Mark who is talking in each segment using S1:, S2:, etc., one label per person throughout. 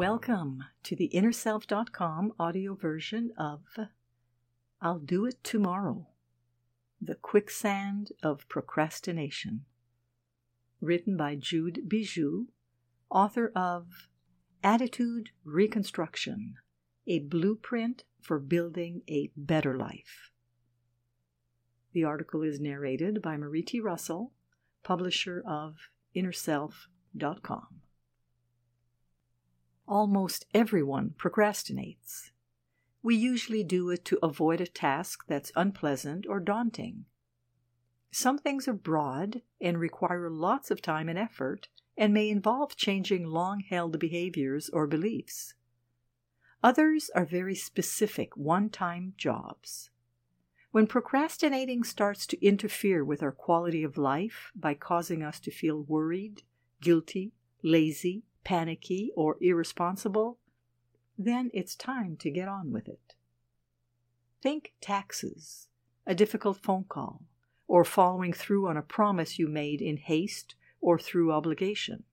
S1: Welcome to the InnerSelf.com audio version of I'll Do It Tomorrow The Quicksand of Procrastination. Written by Jude Bijou, author of Attitude Reconstruction A Blueprint for Building a Better Life. The article is narrated by Marie T. Russell, publisher of InnerSelf.com. Almost everyone procrastinates. We usually do it to avoid a task that's unpleasant or daunting. Some things are broad and require lots of time and effort and may involve changing long held behaviors or beliefs. Others are very specific one time jobs. When procrastinating starts to interfere with our quality of life by causing us to feel worried, guilty, lazy, panicky, or irresponsible, then it's time to get on with it. Think taxes, a difficult phone call, or following through on a promise you made in haste or through obligation.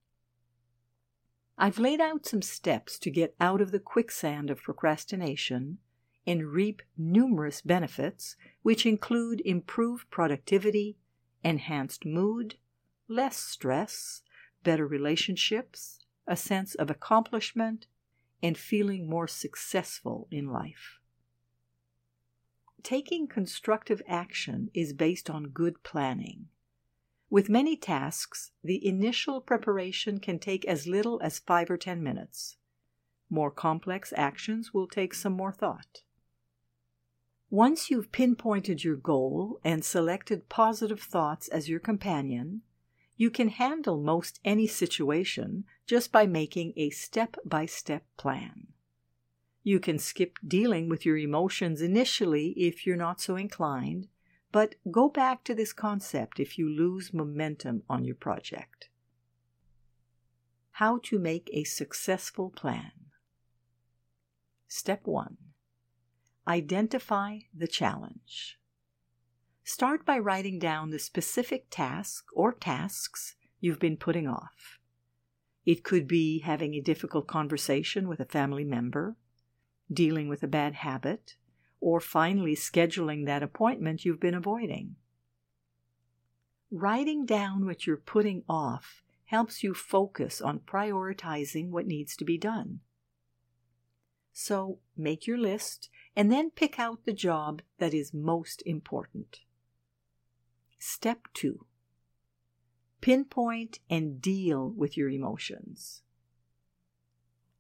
S1: I've laid out some steps to get out of the quicksand of procrastination and reap numerous benefits, which include improved productivity, enhanced mood, less stress, better relationships, a sense of accomplishment, and feeling more successful in life. Taking constructive action is based on good planning. With many tasks, the initial preparation can take as little as five or ten minutes. More complex actions will take some more thought. Once you've pinpointed your goal and selected positive thoughts as your companion, you can handle most any situation just by making a step by step plan. You can skip dealing with your emotions initially if you're not so inclined, but go back to this concept if you lose momentum on your project. How to make a successful plan. Step 1 Identify the challenge. Start by writing down the specific task or tasks you've been putting off. It could be having a difficult conversation with a family member, dealing with a bad habit, or finally scheduling that appointment you've been avoiding. Writing down what you're putting off helps you focus on prioritizing what needs to be done. So make your list and then pick out the job that is most important. Step 2 Pinpoint and deal with your emotions.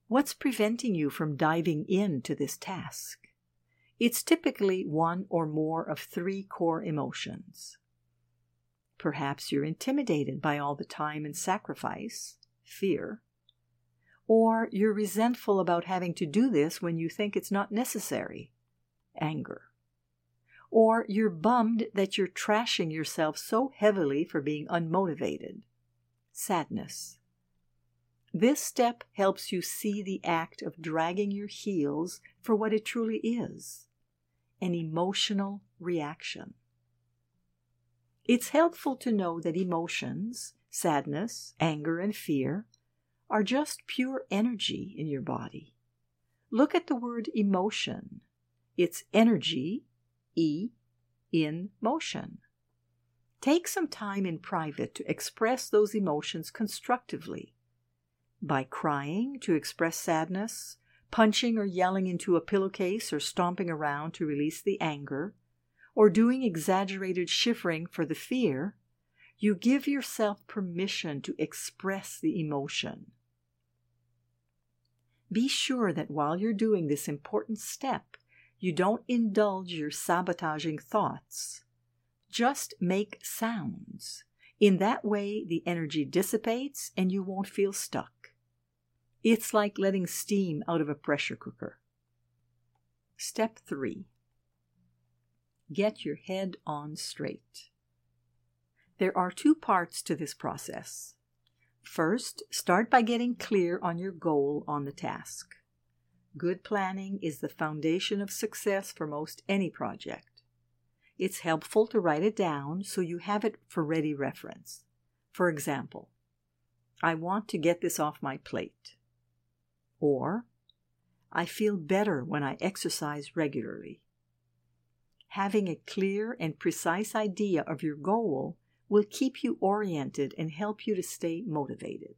S1: What's preventing you from diving into this task? It's typically one or more of three core emotions. Perhaps you're intimidated by all the time and sacrifice, fear, or you're resentful about having to do this when you think it's not necessary, anger or you're bummed that you're trashing yourself so heavily for being unmotivated. Sadness. This step helps you see the act of dragging your heels for what it truly is an emotional reaction. It's helpful to know that emotions, sadness, anger, and fear, are just pure energy in your body. Look at the word emotion. It's energy E, in motion. Take some time in private to express those emotions constructively. By crying to express sadness, punching or yelling into a pillowcase or stomping around to release the anger, or doing exaggerated shivering for the fear, you give yourself permission to express the emotion. Be sure that while you're doing this important step, you don't indulge your sabotaging thoughts. Just make sounds. In that way, the energy dissipates and you won't feel stuck. It's like letting steam out of a pressure cooker. Step 3 Get your head on straight. There are two parts to this process. First, start by getting clear on your goal on the task. Good planning is the foundation of success for most any project. It's helpful to write it down so you have it for ready reference. For example, I want to get this off my plate. Or, I feel better when I exercise regularly. Having a clear and precise idea of your goal will keep you oriented and help you to stay motivated.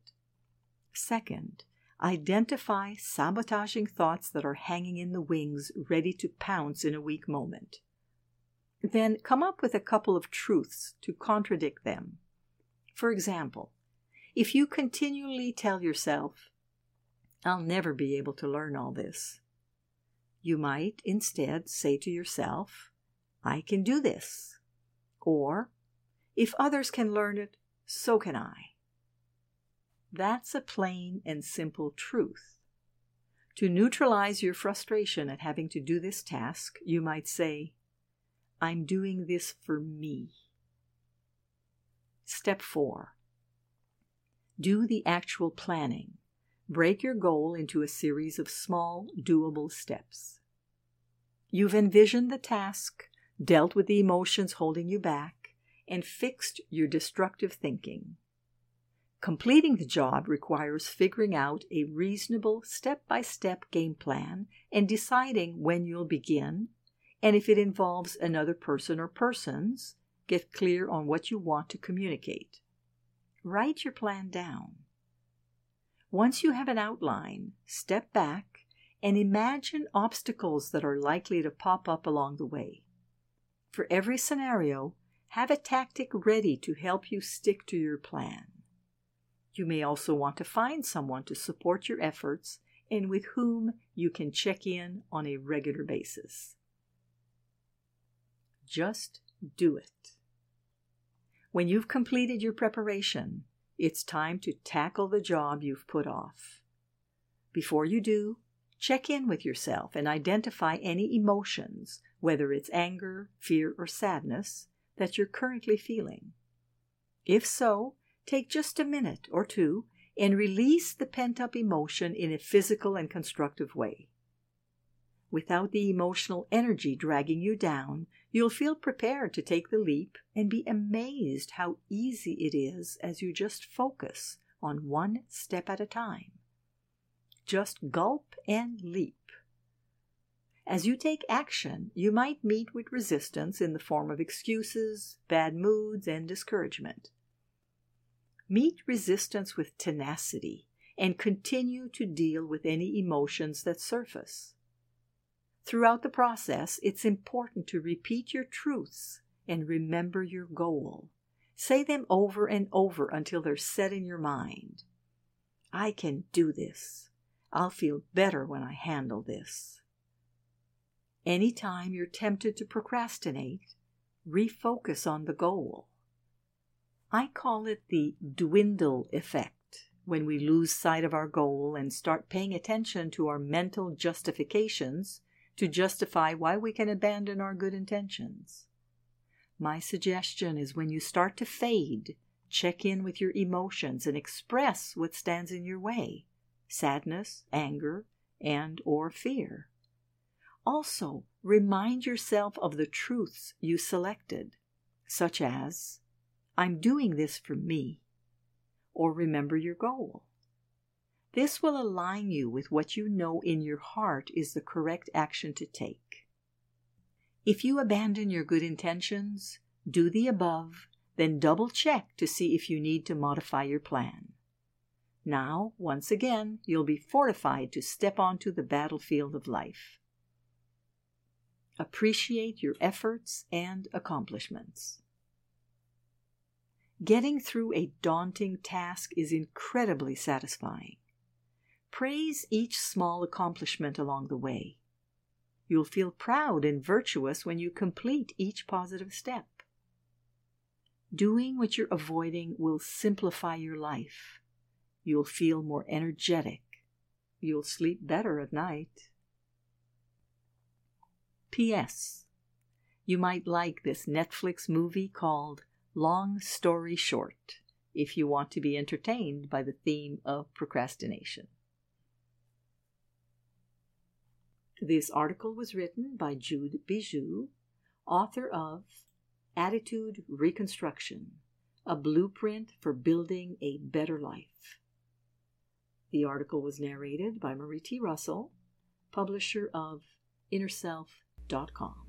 S1: Second, identify sabotaging thoughts that are hanging in the wings, ready to pounce in a weak moment. Then come up with a couple of truths to contradict them. For example, if you continually tell yourself, I'll never be able to learn all this, you might instead say to yourself, I can do this. Or, if others can learn it, so can I. That's a plain and simple truth. To neutralize your frustration at having to do this task, you might say, I'm doing this for me. Step 4 Do the actual planning. Break your goal into a series of small, doable steps. You've envisioned the task, dealt with the emotions holding you back, and fixed your destructive thinking. Completing the job requires figuring out a reasonable step by step game plan and deciding when you'll begin and if it involves another person or persons, get clear on what you want to communicate. Write your plan down. Once you have an outline, step back and imagine obstacles that are likely to pop up along the way. For every scenario, have a tactic ready to help you stick to your plan. You may also want to find someone to support your efforts and with whom you can check in on a regular basis. Just do it. When you've completed your preparation, it's time to tackle the job you've put off. Before you do, check in with yourself and identify any emotions, whether it's anger, fear, or sadness, that you're currently feeling. If so, take just a minute or two and release the pent up emotion in a physical and constructive way. Without the emotional energy dragging you down, You'll feel prepared to take the leap and be amazed how easy it is as you just focus on one step at a time. Just gulp and leap. As you take action, you might meet with resistance in the form of excuses, bad moods, and discouragement. Meet resistance with tenacity and continue to deal with any emotions that surface. Throughout the process, it's important to repeat your truths and remember your goal. Say them over and over until they're set in your mind. I can do this. I'll feel better when I handle this. Anytime you're tempted to procrastinate, refocus on the goal. I call it the dwindle effect when we lose sight of our goal and start paying attention to our mental justifications to justify why we can abandon our good intentions. My suggestion is when you start to fade, check in with your emotions and express what stands in your way sadness, anger, and or fear. Also, remind yourself of the truths you selected, such as, I'm doing this for me, or remember your goal. This will align you with what you know in your heart is the correct action to take. If you abandon your good intentions, do the above, then double check to see if you need to modify your plan. Now, once again, you'll be fortified to step onto the battlefield of life. Appreciate your efforts and accomplishments. Getting through a daunting task is incredibly satisfying. Praise each small accomplishment along the way. You'll feel proud and virtuous when you complete each positive step. Doing what you're avoiding will simplify your life. You'll feel more energetic. You'll sleep better at night. P.S. You might like this Netflix movie called Long Story Short if you want to be entertained by the theme of procrastination. This article was written by Jude Bijou, author of Attitude Reconstruction A Blueprint for Building a Better Life. The article was narrated by Marie T. Russell, publisher of InnerSelf.com.